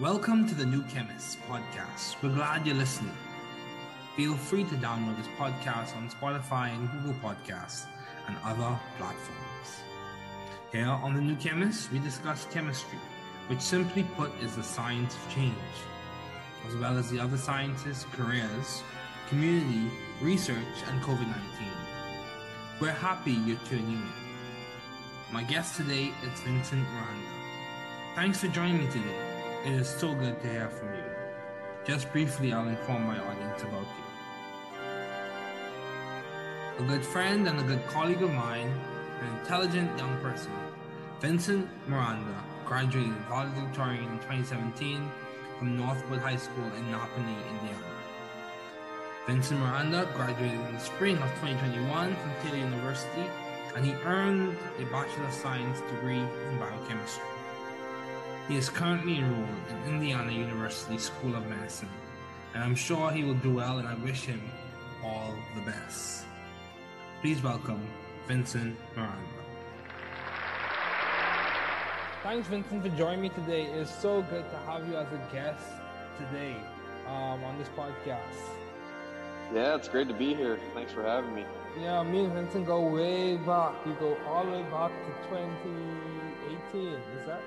Welcome to the New Chemist podcast. We're glad you're listening. Feel free to download this podcast on Spotify and Google Podcasts and other platforms. Here on the New Chemist, we discuss chemistry, which simply put is the science of change, as well as the other sciences, careers, community, research, and COVID 19. We're happy you're tuning in. My guest today is Vincent Miranda. Thanks for joining me today. It is so good to hear from you. Just briefly, I'll inform my audience about you. A good friend and a good colleague of mine, an intelligent young person, Vincent Miranda graduated valedictorian in 2017 from Northwood High School in Nappanee, Indiana. Vincent Miranda graduated in the spring of 2021 from Taylor University and he earned a Bachelor of Science degree in biochemistry. He is currently enrolled in Indiana University School of Medicine, and I'm sure he will do well, and I wish him all the best. Please welcome Vincent Miranda. Thanks, Vincent, for joining me today. It's so good to have you as a guest today um, on this podcast. Yeah, it's great to be here. Thanks for having me. Yeah, me and Vincent go way back. We go all the way back to 2018. Is that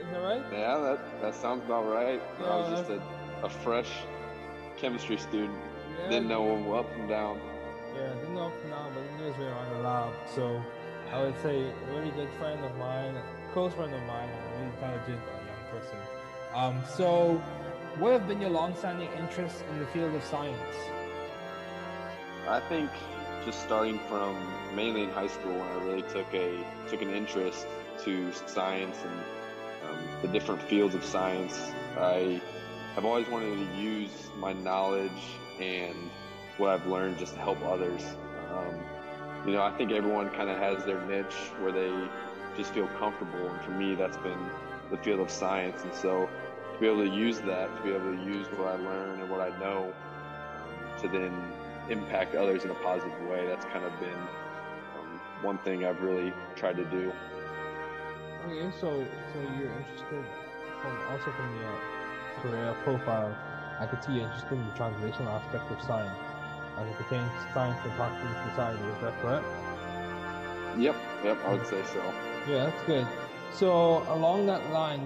is that right? Yeah, that, that sounds about right. Yeah, I was just a, a fresh chemistry student. Yeah, Didn't know up and down. Yeah, didn't know up to now, but knows we were on the lab. So I would say a really good friend of mine, close friend of mine, a really intelligent uh, young person. Um, so what have been your long-standing interests in the field of science? I think just starting from mainly in high school when I really took a took an interest to science and um, the different fields of science. I have always wanted to use my knowledge and what I've learned just to help others. Um, you know, I think everyone kind of has their niche where they just feel comfortable, and for me, that's been the field of science. And so, to be able to use that, to be able to use what I learn and what I know, um, to then impact others in a positive way, that's kind of been um, one thing I've really tried to do. Okay, so so you're interested from also from your career profile. I could see you're interested in the translational aspect of science as it pertains to science and practice in society. Is that correct? Yep, yep, I would say so. Yeah, that's good. So along that line,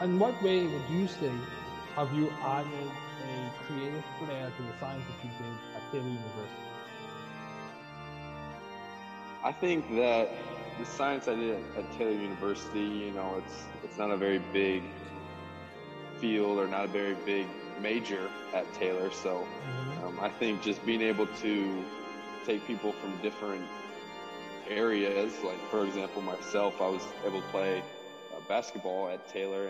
in what way would you say have you added creative flair to the science that you did at Taylor University? I think that the science I did at Taylor University, you know, it's it's not a very big field or not a very big major at Taylor. So um, I think just being able to take people from different areas, like for example myself, I was able to play uh, basketball at Taylor